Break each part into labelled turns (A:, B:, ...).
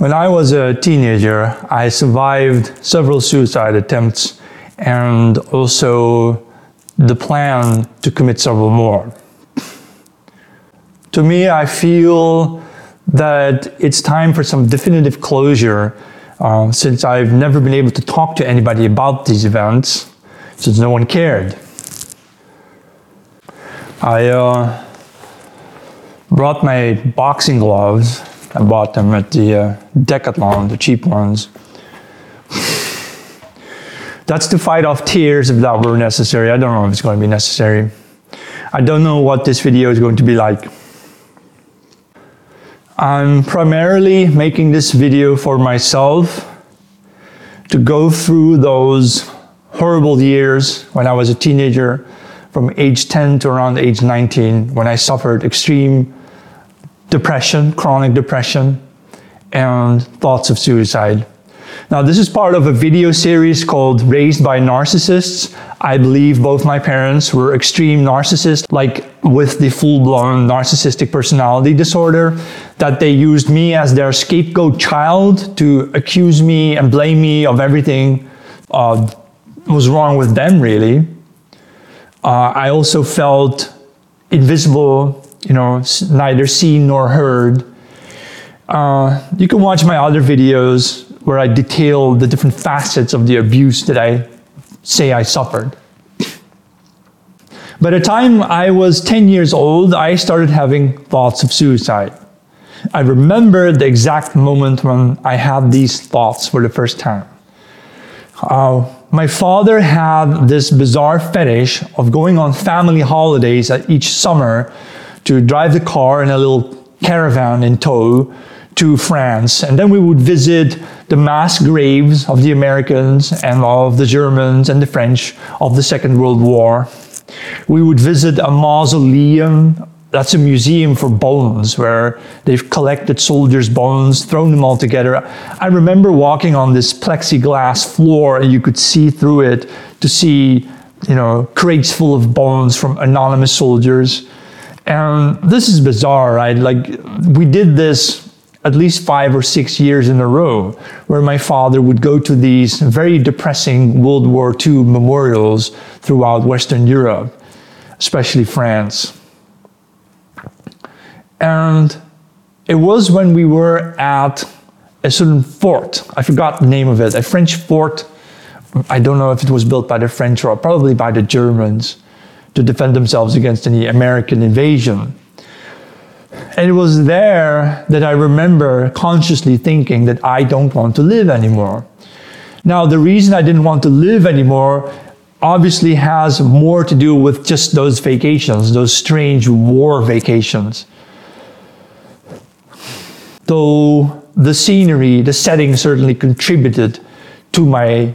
A: When I was a teenager, I survived several suicide attempts and also the plan to commit several more. To me, I feel that it's time for some definitive closure uh, since I've never been able to talk to anybody about these events, since no one cared. I uh, brought my boxing gloves I bought them at the uh, Decathlon, the cheap ones. That's to fight off tears if that were necessary. I don't know if it's going to be necessary. I don't know what this video is going to be like. I'm primarily making this video for myself to go through those horrible years when I was a teenager from age 10 to around age 19 when I suffered extreme depression, chronic depression, and thoughts of suicide. Now, this is part of a video series called Raised by Narcissists. I believe both my parents were extreme narcissists, like with the full blown narcissistic personality disorder, that they used me as their scapegoat child to accuse me and blame me of everything uh, was wrong with them, really. Uh, I also felt invisible you know, neither seen nor heard. Uh, you can watch my other videos where I detail the different facets of the abuse that I say I suffered. By the time I was 10 years old, I started having thoughts of suicide. I remember the exact moment when I had these thoughts for the first time. Uh, my father had this bizarre fetish of going on family holidays at each summer to drive the car in a little caravan in tow to France. And then we would visit the mass graves of the Americans and of the Germans and the French of the Second World War. We would visit a mausoleum. That's a museum for bones where they've collected soldiers' bones, thrown them all together. I remember walking on this plexiglass floor and you could see through it to see, you know, crates full of bones from anonymous soldiers. And this is bizarre, right? Like, we did this at least five or six years in a row, where my father would go to these very depressing World War II memorials throughout Western Europe, especially France. And it was when we were at a certain fort, I forgot the name of it, a French fort. I don't know if it was built by the French or probably by the Germans to defend themselves against any American invasion. And it was there that I remember consciously thinking that I don't want to live anymore. Now, the reason I didn't want to live anymore obviously has more to do with just those vacations, those strange war vacations. Though the scenery, the setting certainly contributed to my,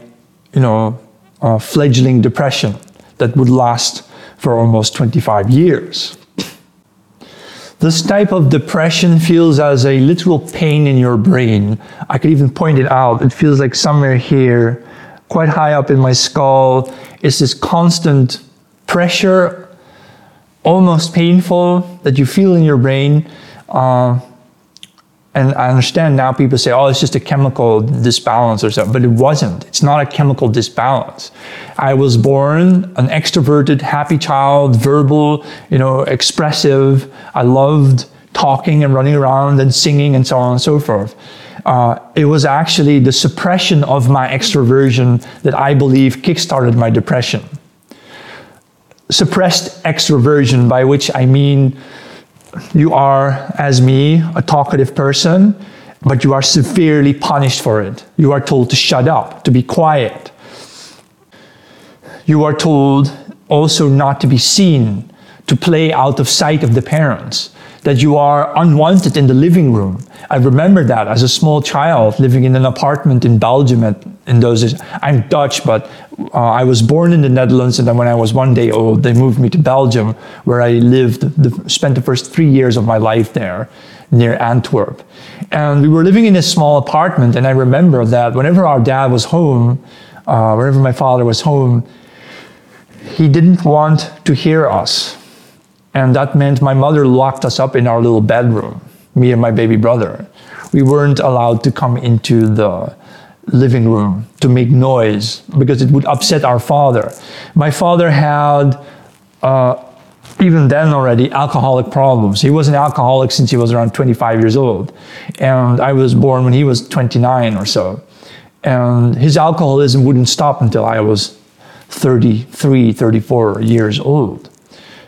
A: you know, uh, fledgling depression that would last for almost 25 years. This type of depression feels as a literal pain in your brain. I could even point it out. It feels like somewhere here, quite high up in my skull, is this constant pressure, almost painful, that you feel in your brain. Uh, and I understand now people say, oh, it's just a chemical disbalance or something, but it wasn't. It's not a chemical disbalance. I was born an extroverted, happy child, verbal, you know, expressive. I loved talking and running around and singing and so on and so forth. Uh, it was actually the suppression of my extroversion that I believe kickstarted my depression. Suppressed extroversion, by which I mean you are, as me, a talkative person, but you are severely punished for it. You are told to shut up, to be quiet. You are told also not to be seen, to play out of sight of the parents, that you are unwanted in the living room. I remember that as a small child living in an apartment in Belgium at, in those days. I'm Dutch, but uh, I was born in the Netherlands, and then when I was one day old, they moved me to Belgium, where I lived, the, spent the first three years of my life there, near Antwerp. And we were living in a small apartment, and I remember that whenever our dad was home, uh, whenever my father was home, he didn't want to hear us. And that meant my mother locked us up in our little bedroom, me and my baby brother. we weren't allowed to come into the living room to make noise because it would upset our father. My father had, uh, even then already, alcoholic problems. He was an alcoholic since he was around 25 years old. And I was born when he was 29 or so. And his alcoholism wouldn't stop until I was 33, 34 years old.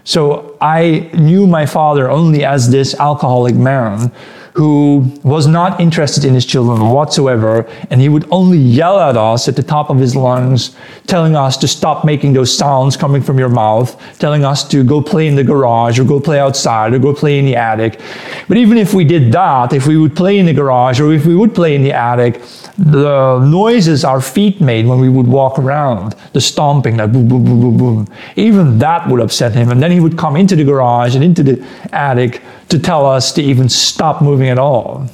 A: So I knew my father only as this alcoholic man who was not interested in his children whatsoever, and he would only yell at us at the top of his lungs, telling us to stop making those sounds coming from your mouth, telling us to go play in the garage or go play outside or go play in the attic. But even if we did that, if we would play in the garage or if we would play in the attic, the noises our feet made when we would walk around, the stomping, that boom, boom, boom, boom, boom, even that would upset him. And then he would come into the garage and into the attic to tell us to even stop moving at all.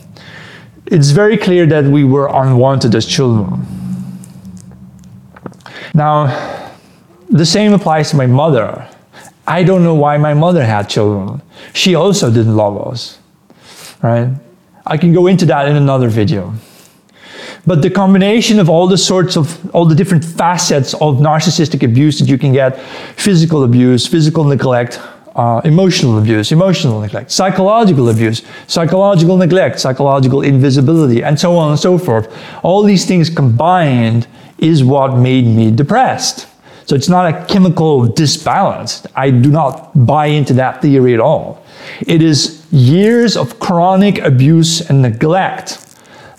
A: It's very clear that we were unwanted as children. Now, the same applies to my mother. I don't know why my mother had children. She also didn't love us, right? I can go into that in another video. But the combination of all the sorts of, all the different facets of narcissistic abuse that you can get physical abuse, physical neglect, uh, emotional abuse, emotional neglect, psychological abuse, psychological neglect, psychological invisibility, and so on and so forth. All these things combined is what made me depressed. So it's not a chemical disbalance. I do not buy into that theory at all. It is years of chronic abuse and neglect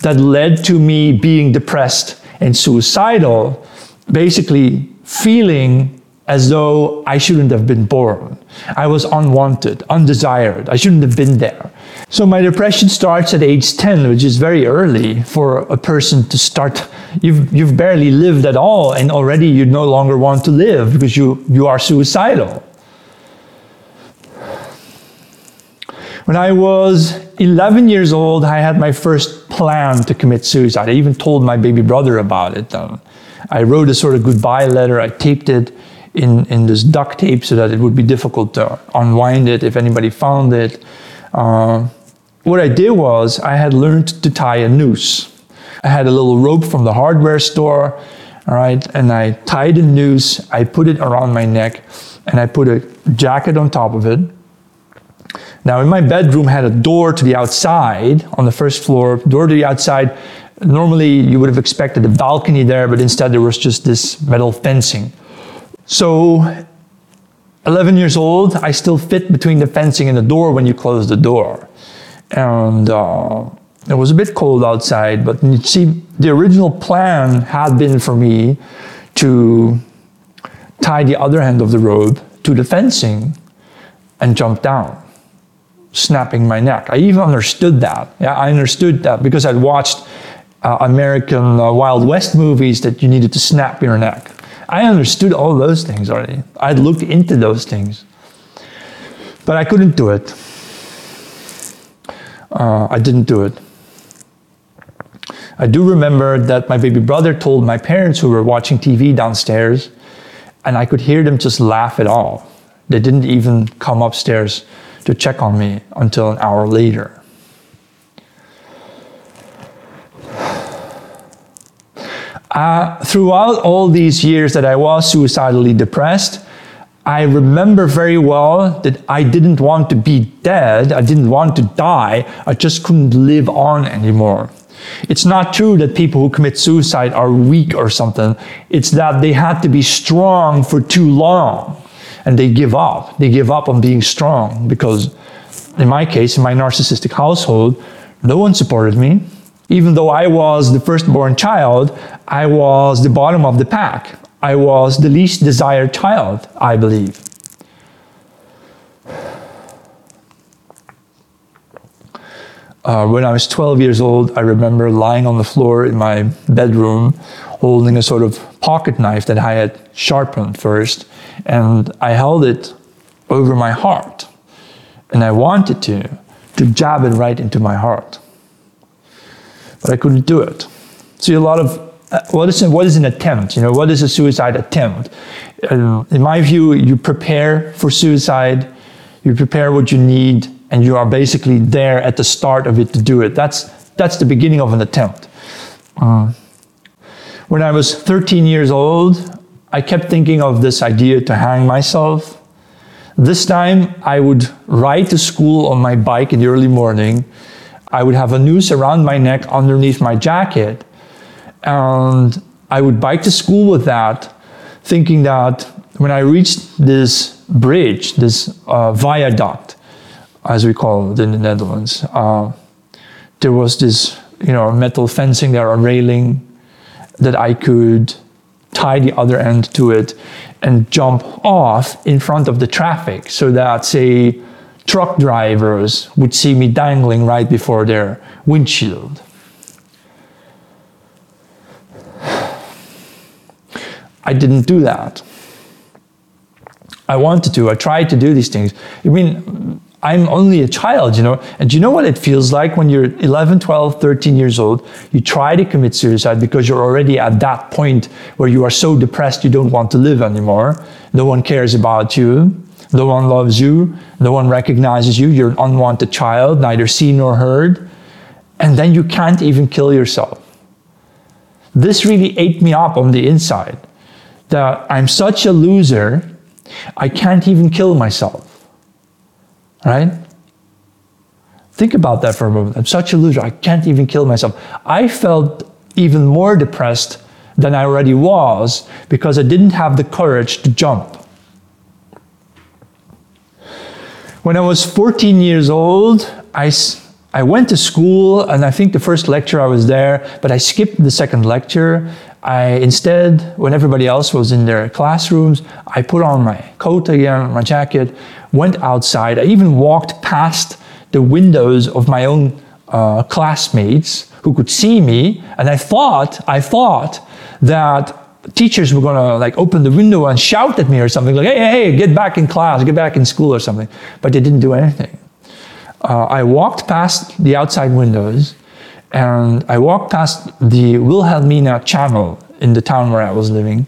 A: that led to me being depressed and suicidal, basically feeling as though I shouldn't have been born. I was unwanted, undesired. I shouldn't have been there. So my depression starts at age 10, which is very early for a person to start. You've, you've barely lived at all, and already you no longer want to live because you, you are suicidal. When I was 11 years old, I had my first plan to commit suicide. I even told my baby brother about it. Um, I wrote a sort of goodbye letter. I taped it in, in this duct tape so that it would be difficult to unwind it if anybody found it. Uh, what I did was I had learned to tie a noose. I had a little rope from the hardware store, all right, and I tied a noose, I put it around my neck, and I put a jacket on top of it. Now, in my bedroom had a door to the outside on the first floor, door to the outside. Normally, you would have expected a balcony there, but instead there was just this metal fencing. So, 11 years old, I still fit between the fencing and the door when you close the door. And uh, it was a bit cold outside, but you see, the original plan had been for me to tie the other end of the rope to the fencing and jump down, snapping my neck. I even understood that. Yeah, I understood that because I'd watched uh, American uh, Wild West movies that you needed to snap your neck. I understood all those things already. I'd looked into those things. But I couldn't do it. Uh, I didn't do it. I do remember that my baby brother told my parents who were watching TV downstairs, and I could hear them just laugh it off. They didn't even come upstairs to check on me until an hour later. Uh, throughout all these years that I was suicidally depressed, I remember very well that I didn't want to be dead. I didn't want to die. I just couldn't live on anymore. It's not true that people who commit suicide are weak or something. It's that they had to be strong for too long and they give up. They give up on being strong because, in my case, in my narcissistic household, no one supported me. Even though I was the firstborn child, I was the bottom of the pack. I was the least desired child, I believe. Uh, when I was 12 years old, I remember lying on the floor in my bedroom holding a sort of pocket knife that I had sharpened first, and I held it over my heart. And I wanted to, to jab it right into my heart but I couldn't do it. See, a lot of uh, what is what is an attempt? You know, what is a suicide attempt? Uh, in my view, you prepare for suicide, you prepare what you need, and you are basically there at the start of it to do it. That's that's the beginning of an attempt. Uh, when I was 13 years old, I kept thinking of this idea to hang myself. This time, I would ride to school on my bike in the early morning. I would have a noose around my neck underneath my jacket, and I would bike to school with that, thinking that when I reached this bridge, this uh, viaduct, as we call it in the Netherlands, uh, there was this you know metal fencing there, a railing that I could tie the other end to it and jump off in front of the traffic so that say truck drivers would see me dangling right before their windshield. I didn't do that. I wanted to. I tried to do these things. I mean, I'm only a child, you know. And you know what it feels like when you're 11, 12, 13 years old? You try to commit suicide because you're already at that point where you are so depressed you don't want to live anymore. No one cares about you. No one loves you. No one recognizes you. You're an unwanted child, neither seen nor heard. And then you can't even kill yourself. This really ate me up on the inside. That I'm such a loser, I can't even kill myself. Right? Think about that for a moment. I'm such a loser. I can't even kill myself. I felt even more depressed than I already was because I didn't have the courage to jump. When I was 14 years old, I, I went to school and I think the first lecture I was there, but I skipped the second lecture. I instead, when everybody else was in their classrooms, I put on my coat again, my jacket, went outside. I even walked past the windows of my own uh, classmates who could see me, and I thought, I thought that teachers were gonna like open the window and shout at me or something like, "Hey, hey, get back in class, get back in school" or something. But they didn't do anything. Uh, I walked past the outside windows, and I walked past the Wilhelmina Channel in the town where I was living.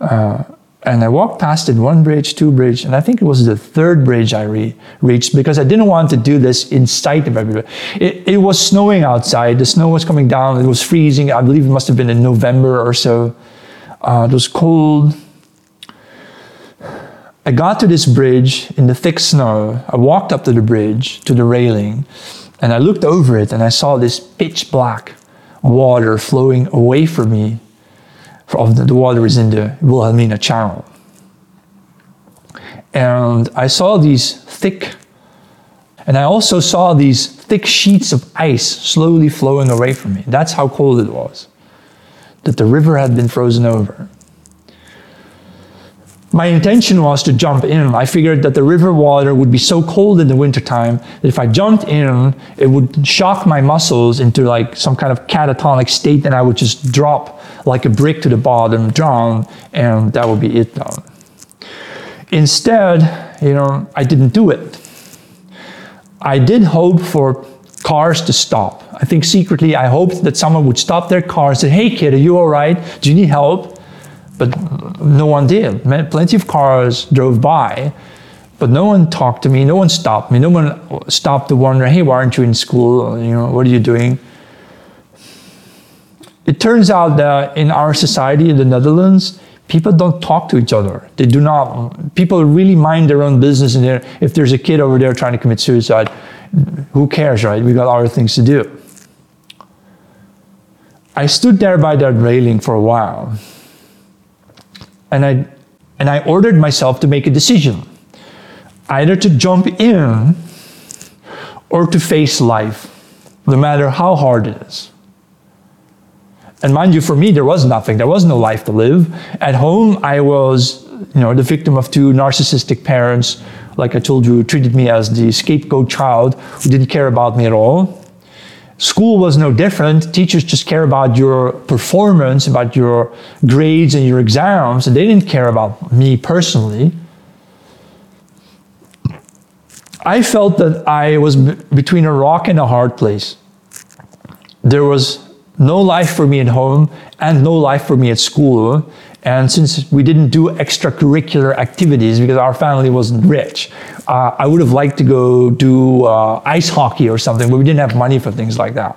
A: Uh, and I walked past it one bridge, two bridge, and I think it was the third bridge I re- reached because I didn't want to do this in sight of everybody. It, it, was snowing outside. The snow was coming down. It was freezing. I believe it must have been in November or so. Uh, it was cold. I got to this bridge in the thick snow. I walked up to the bridge, to the railing, and I looked over it and I saw this pitch black water flowing away from me the, the water is in the Wilhelmina Channel. And I saw these thick, and I also saw these thick sheets of ice slowly flowing away from me. That's how cold it was, that the river had been frozen over. My intention was to jump in. I figured that the river water would be so cold in the wintertime that if I jumped in, it would shock my muscles into like some kind of catatonic state and I would just drop like a brick to the bottom, drown, and that would be it done. Instead, you know, I didn't do it. I did hope for cars to stop. I think secretly I hoped that someone would stop their car and say, hey kid, are you all right? Do you need help? But no one did. Plenty of cars drove by, but no one talked to me. No one stopped me. No one uh, stopped to wonder, hey, why aren't you in school? You know, what are you doing? It turns out that in our society in the Netherlands, people don't talk to each other. They do not. People really mind their own business. And if there's a kid over there trying to commit suicide, who cares, right? We got other things to do. I stood there by that railing for a while and I, and I ordered myself to make a decision either to jump in or to face life, no matter how hard it is. And mind you, for me, there was nothing. There was no life to live. At home, I was, you know, the victim of two narcissistic parents. Like I told you, treated me as the scapegoat child who didn't care about me at all. School was no different. Teachers just care about your performance, about your grades and your exams, and they didn't care about me personally. I felt that I was between a rock and a hard place. There was no life for me at home and no life for me at school. And since we didn't do extracurricular activities because our family wasn't rich, uh, I would have liked to go do uh, ice hockey or something, but we didn't have money for things like that.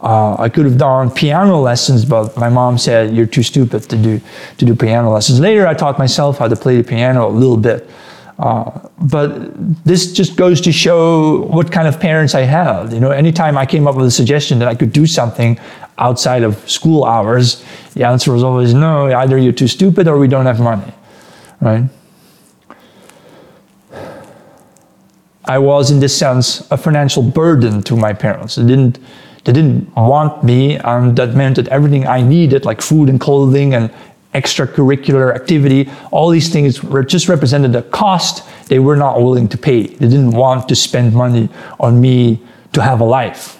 A: Uh, I could have done piano lessons, but my mom said you're too stupid to do to do piano lessons. Later, I taught myself how to play the piano a little bit. Uh, but this just goes to show what kind of parents I had. You know, anytime I came up with a suggestion that I could do something outside of school hours, the answer was always no. Either you're too stupid or we don't have money, right? I was, in this sense, a financial burden to my parents. They didn't, they didn't want me, and that meant that everything I needed, like food and clothing and extracurricular activity, all these things were just represented a cost they were not willing to pay. They didn't want to spend money on me to have a life.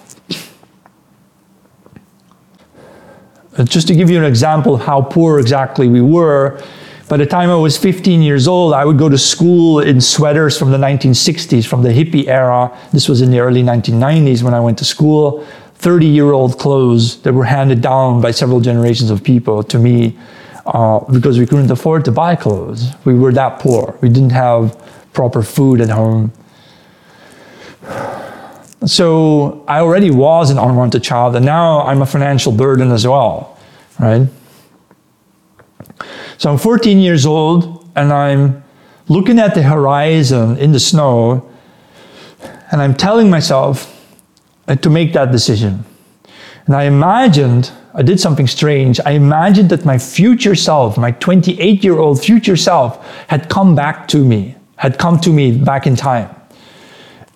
A: Uh, just to give you an example of how poor exactly we were, by the time I was 15 years old, I would go to school in sweaters from the 1960s, from the hippie era. This was in the early 1990s when I went to school. 30 year old clothes that were handed down by several generations of people to me uh, because we couldn't afford to buy clothes. We were that poor. We didn't have proper food at home. So I already was an unwanted child, and now I'm a financial burden as well, right? So I'm 14 years old, and I'm looking at the horizon in the snow, and I'm telling myself to make that decision. And I imagined, I did something strange. I imagined that my future self, my 28 year old future self, had come back to me, had come to me back in time.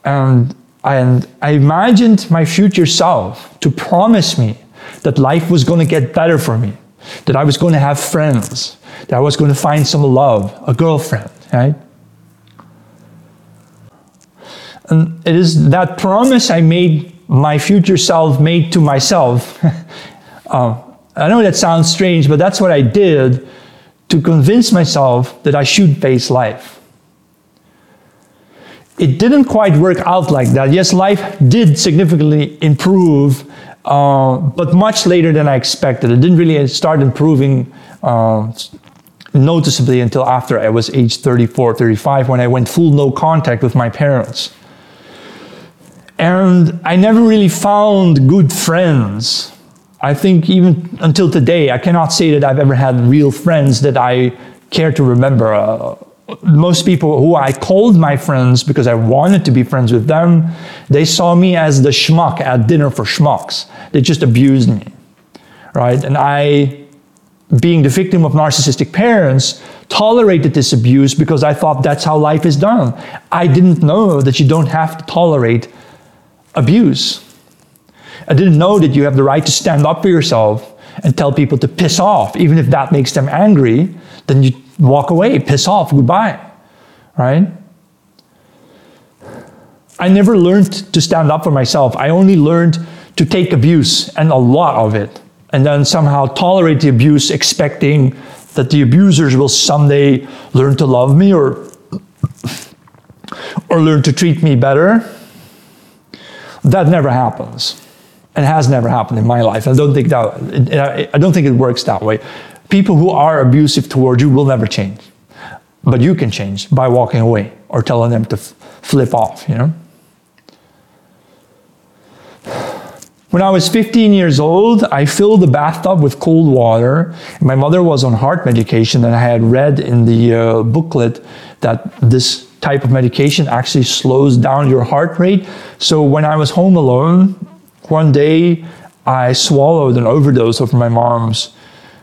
A: And, and I imagined my future self to promise me that life was going to get better for me, that I was going to have friends, that I was going to find some love, a girlfriend, right? And it is that promise I made my future self made to myself. uh, I know that sounds strange, but that's what I did to convince myself that I should face life. It didn't quite work out like that. Yes, life did significantly improve, uh, but much later than I expected. It didn't really start improving uh, noticeably until after I was age 34, 35, when I went full no contact with my parents. And I never really found good friends. I think even until today, I cannot say that I've ever had real friends that I care to remember. Uh, most people who I called my friends because I wanted to be friends with them, they saw me as the schmuck at dinner for schmucks. They just abused me, right? And I, being the victim of narcissistic parents, tolerated this abuse because I thought that's how life is done. I didn't know that you don't have to tolerate abuse. I didn't know that you have the right to stand up for yourself and tell people to piss off, even if that makes them angry, then you walk away, piss off, goodbye, right? I never learned to stand up for myself. I only learned to take abuse and a lot of it, and then somehow tolerate the abuse, expecting that the abusers will someday learn to love me or, or learn to treat me better. That never happens. It has never happened in my life. I don't think that I don't think it works that way. People who are abusive towards you will never change. But you can change by walking away or telling them to flip off, you know? When I was 15 years old, I filled the bathtub with cold water. My mother was on heart medication, and I had read in the uh, booklet that this type of medication actually slows down your heart rate. So when I was home alone, one day I swallowed an overdose of my mom's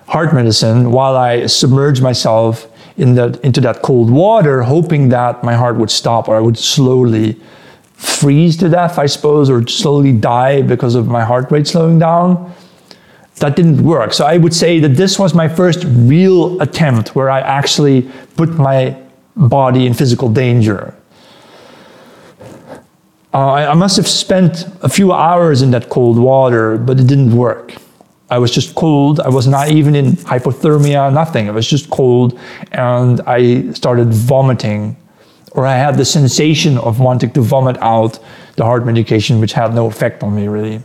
A: heart medicine while I submerged myself in that, into that cold water, hoping that my heart would stop or I would slowly freeze to death, I suppose, or slowly die because of my heart rate slowing down. That didn't work. So I would say that this was my first real attempt where I actually put my body in physical danger. Uh, I, I must have spent a few hours in that cold water, but it didn't work. I was just cold. I was not even in hypothermia, nothing. It was just cold. And I started vomiting, or I had the sensation of wanting to vomit out the heart medication, which had no effect on me really.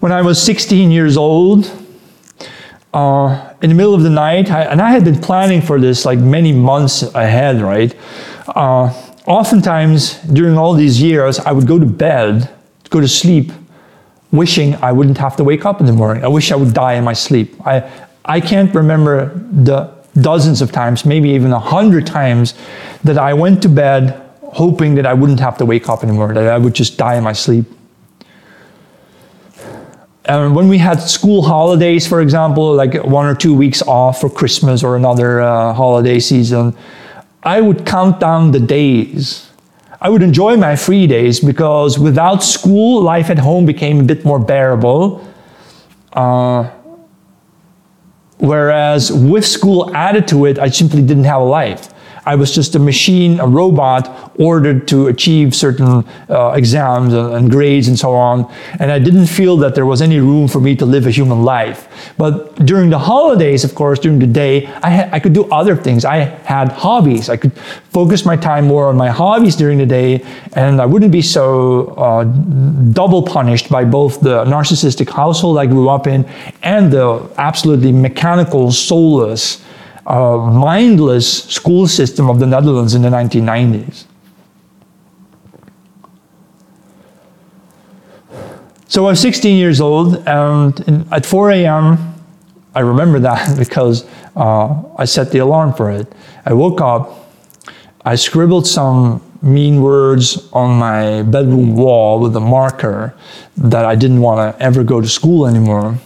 A: When I was 16 years old, uh, in the middle of the night, I, and I had been planning for this like many months ahead, right? Uh, oftentimes during all these years, I would go to bed, go to sleep, wishing I wouldn't have to wake up in the morning. I wish I would die in my sleep. I, I can't remember the dozens of times, maybe even a hundred times, that I went to bed hoping that I wouldn't have to wake up anymore, that I would just die in my sleep. And when we had school holidays, for example, like one or two weeks off for Christmas or another uh, holiday season, I would count down the days. I would enjoy my free days because without school, life at home became a bit more bearable. Uh, whereas with school added to it, I simply didn't have a life. I was just a machine, a robot ordered to achieve certain uh, exams and, grades and so on. And I didn't feel that there was any room for me to live a human life. But during the holidays, of course, during the day, I, I could do other things. I had hobbies. I could focus my time more on my hobbies during the day, and I wouldn't be so uh, double punished by both the narcissistic household I grew up in and the absolutely mechanical, soulless, uh, mindless school system of the Netherlands in the 1990s. So I was 16 years old, and in, at 4 a.m., I remember that because uh, I set the alarm for it. I woke up, I scribbled some mean words on my bedroom wall with a marker that I didn't want to ever go to school anymore.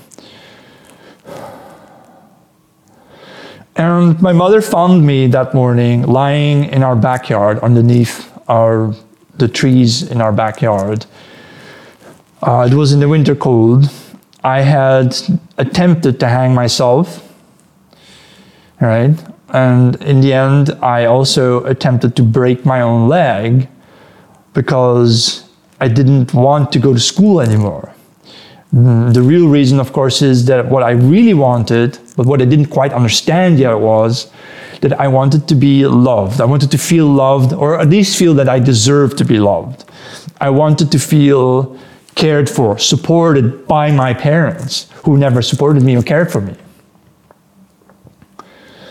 A: And my mother found me that morning lying in our backyard underneath our, the trees in our backyard. Uh, it was in the winter cold. I had attempted to hang myself, right? And in the end, I also attempted to break my own leg because I didn't want to go to school anymore. Mm, the real reason, of course, is that what I really wanted, but what I didn't quite understand yet was that I wanted to be loved. I wanted to feel loved, or at least feel that I deserved to be loved. I wanted to feel cared for, supported by my parents, who never supported me or cared for me.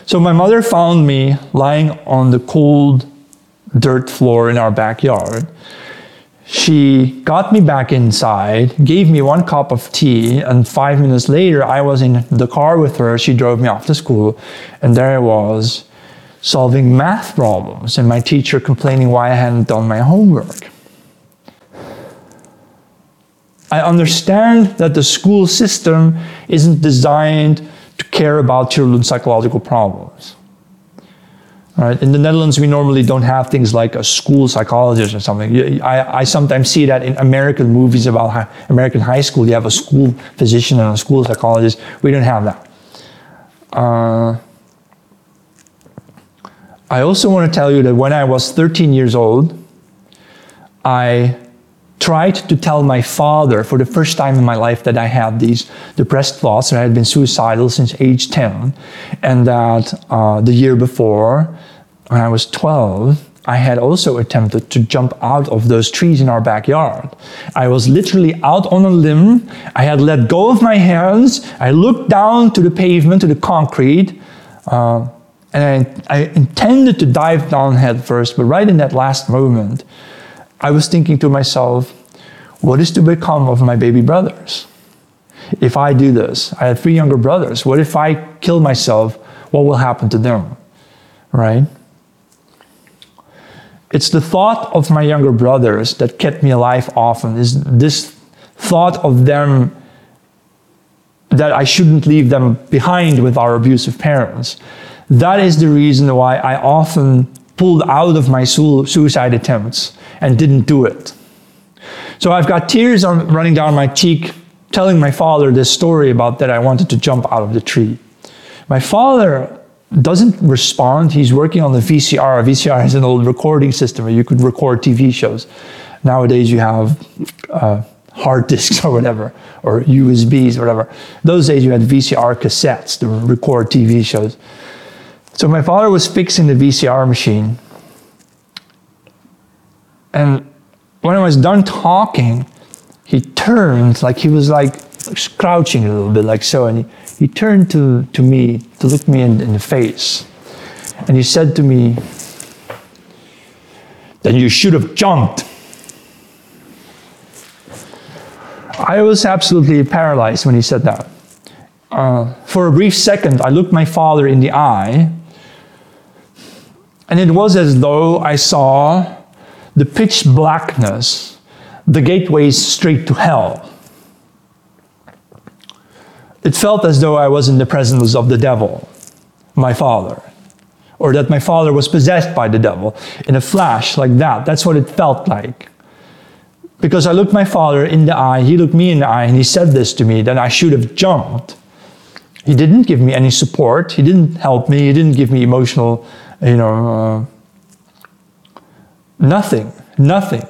A: So my mother found me lying on the cold dirt floor in our backyard she got me back inside, gave me one cup of tea, and five minutes later, I was in the car with her. She drove me off to school, and there I was solving math problems, and my teacher complaining why I hadn't done my homework. I understand that the school system isn't designed to care about children's psychological problems. Right? In the Netherlands, we normally don't have things like a school psychologist or something. I, I sometimes see that in American movies about high, American high school. You have a school physician and a school psychologist. We don't have that. Uh, I also want to tell you that when I was 13 years old, I tried to tell my father for the first time in my life that I had these depressed thoughts, and I had been suicidal since age 10, and that uh, the year before, when I was 12, I had also attempted to jump out of those trees in our backyard. I was literally out on a limb. I had let go of my hands. I looked down to the pavement, to the concrete, uh, and I, I intended to dive down head first, but right in that last moment, I was thinking to myself, what is to become of my baby brothers? If I do this, I had three younger brothers. What if I kill myself? What will happen to them? Right? It's the thought of my younger brothers that kept me alive often, is this thought of them that I shouldn't leave them behind with our abusive parents. That is the reason why I often pulled out of my suicide attempts and didn't do it. So I've got tears on, running down my cheek telling my father this story about that I wanted to jump out of the tree. My father doesn't respond. He's working on the VCR. VCR is an old recording system where you could record TV shows. Nowadays you have uh, hard disks or whatever, or USBs or whatever. Those days you had VCR cassettes to record TV shows. So my father was fixing the VCR machine. And when I was done talking, he turned, like he was like crouching a little bit, like so, and he, he turned to, to me to look me in, in the face. And he said to me, then you should have jumped. I was absolutely paralyzed when he said that. Uh, for a brief second, I looked my father in the eye, and it was as though I saw the pitch blackness, the gateways straight to hell. It felt as though I was in the presence of the devil, my father, or that my father was possessed by the devil in a flash like that. That's what it felt like. Because I looked my father in the eye, he looked me in the eye, and he said this to me, then I should have jumped. He didn't give me any support. He didn't help me. He didn't give me emotional, you know, uh, nothing, nothing.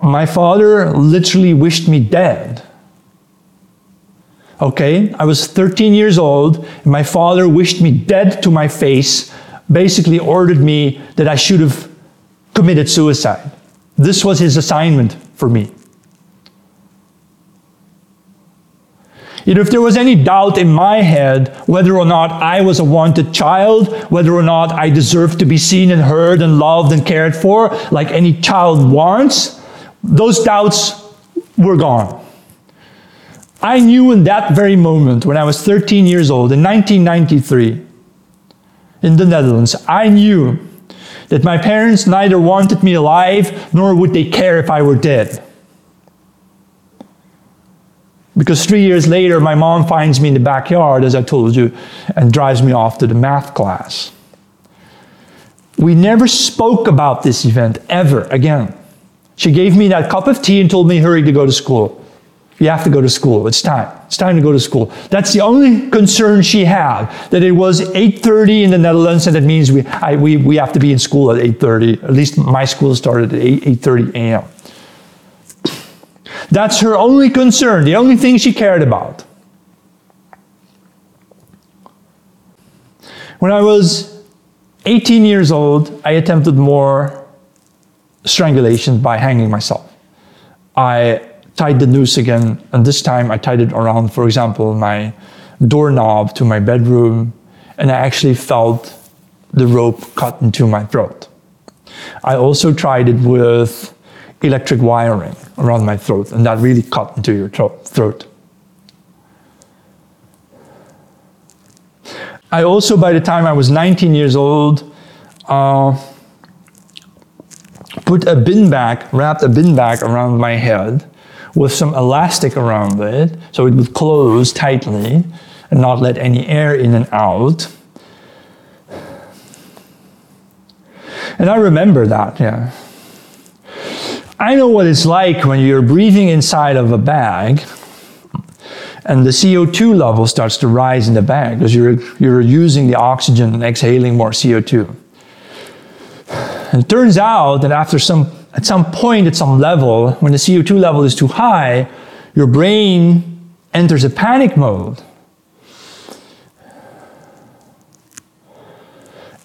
A: My father literally wished me dead. Okay, I was 13 years old, and my father wished me dead to my face, basically ordered me that I should have committed suicide. This was his assignment for me. You know, if there was any doubt in my head whether or not I was a wanted child, whether or not I deserved to be seen and heard and loved and cared for, like any child wants, those doubts were gone. I knew in that very moment, when I was 13 years old, in 1993, in the Netherlands, I knew that my parents neither wanted me alive nor would they care if I were dead. Because three years later, my mom finds me in the backyard, as I told you, and drives me off to the math class. We never spoke about this event ever again. She gave me that cup of tea and told me, hurry to go to school. You have to go to school. It's time. It's time to go to school. That's the only concern she had, that it was 8.30 in the Netherlands, and that means we, I, we, we have to be in school at 8.30. At least my school started at 8, 8.30 a.m. That's her only concern, the only thing she cared about. When I was 18 years old, I attempted more strangulation by hanging myself. I tied the noose again, and this time I tied it around, for example, my doorknob to my bedroom, and I actually felt the rope cut into my throat. I also tried it with electric wiring around my throat, and that really cut into your throat. I also, by the time I was 19 years old, uh, put a bin bag, wrapped a bin bag around my head, with some elastic around it so it would close tightly and not let any air in and out. And I remember that, yeah. I know what it's like when you're breathing inside of a bag and the CO2 level starts to rise in the bag because you're, you're using the oxygen and exhaling more CO2. And it turns out that after some at some point, at some level, when the CO2 level is too high, your brain enters a panic mode.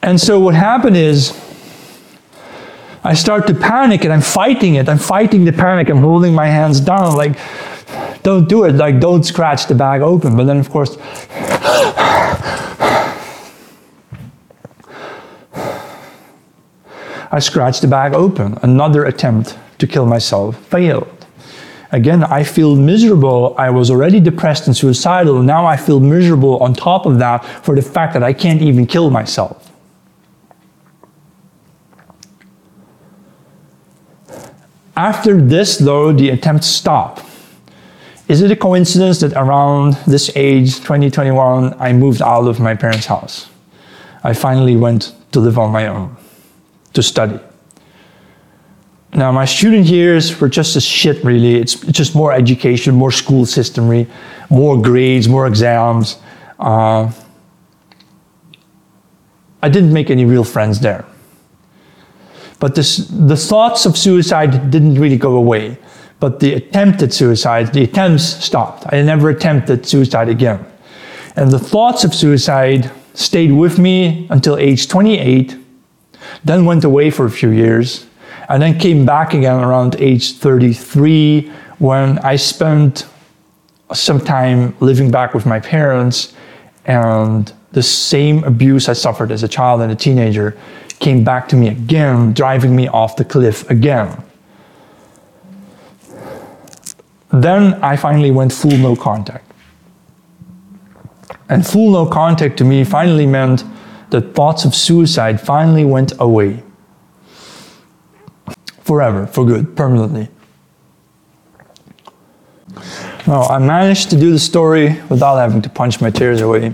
A: And so what happened is, I start to panic and I'm fighting it. I'm fighting the panic. I'm holding my hands down, like, don't do it. Like, don't scratch the bag open. But then, of course, I scratched the bag open. Another attempt to kill myself failed. Again, I feel miserable. I was already depressed and suicidal. Now I feel miserable on top of that for the fact that I can't even kill myself. After this, though, the attempts stop. Is it a coincidence that around this age, 2021, I moved out of my parents' house? I finally went to live on my own to study. Now, my student years were just as shit, really. It's just more education, more school system, more grades, more exams. Uh, I didn't make any real friends there. But this, the thoughts of suicide didn't really go away. But the attempted suicide, the attempts stopped. I never attempted suicide again. And the thoughts of suicide stayed with me until age 28 then went away for a few years, and then came back again around age 33 when I spent some time living back with my parents and the same abuse I suffered as a child and a teenager came back to me again, driving me off the cliff again. Then I finally went full no contact. And full no contact to me finally meant that thoughts of suicide finally went away. Forever, for good, permanently. Now, I managed to do the story without having to punch my tears away.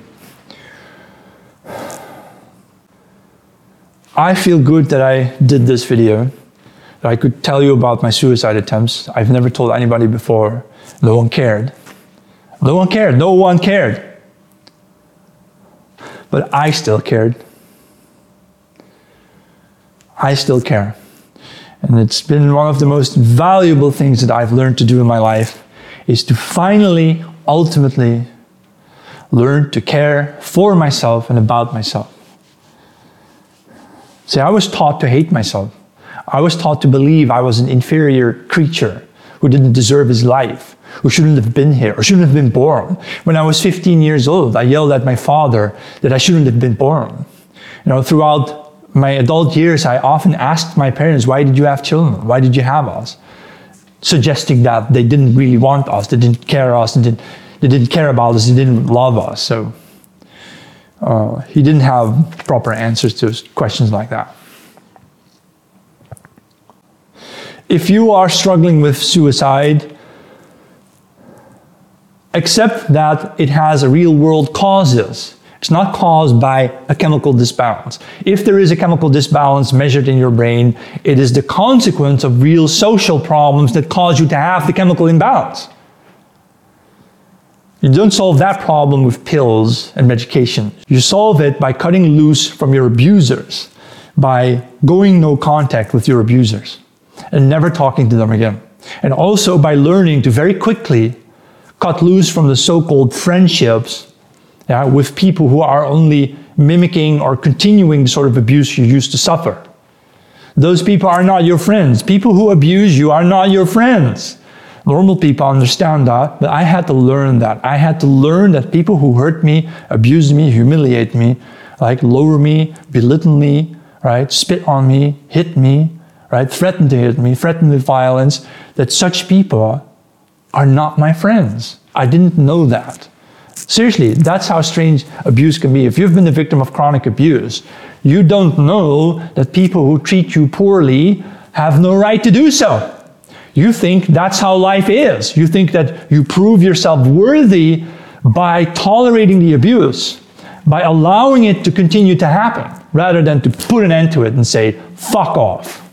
A: I feel good that I did this video, that I could tell you about my suicide attempts. I've never told anybody before. No one cared. No one cared. No one cared. But I still cared. I still care. And it's been one of the most valuable things that I've learned to do in my life is to finally, ultimately, learn to care for myself and about myself. See, I was taught to hate myself. I was taught to believe I was an inferior creature who didn't deserve his life, who shouldn't have been here, or shouldn't have been born. When I was 15 years old, I yelled at my father that I shouldn't have been born. You know, throughout my adult years, I often asked my parents, why did you have children? Why did you have us? Suggesting that they didn't really want us, they didn't care us, they didn't, they didn't care about us, they didn't love us. So uh, he didn't have proper answers to questions like that. If you are struggling with suicide, accept that it has real world causes. It's not caused by a chemical disbalance. If there is a chemical disbalance measured in your brain, it is the consequence of real social problems that cause you to have the chemical imbalance. You don't solve that problem with pills and medication. You solve it by cutting loose from your abusers, by going no contact with your abusers, and never talking to them again. And also by learning to very quickly cut loose from the so called friendships yeah, with people who are only mimicking or continuing the sort of abuse you used to suffer. Those people are not your friends. People who abuse you are not your friends. Normal people understand that, but I had to learn that. I had to learn that people who hurt me, abuse me, humiliate me, like lower me, belittle me, right, spit on me, hit me, right, threaten to hit me, threaten with violence, that such people are not my friends. I didn't know that. Seriously, that's how strange abuse can be. If you've been the victim of chronic abuse, you don't know that people who treat you poorly have no right to do so. You think that's how life is. You think that you prove yourself worthy by tolerating the abuse, by allowing it to continue to happen, rather than to put an end to it and say, fuck off.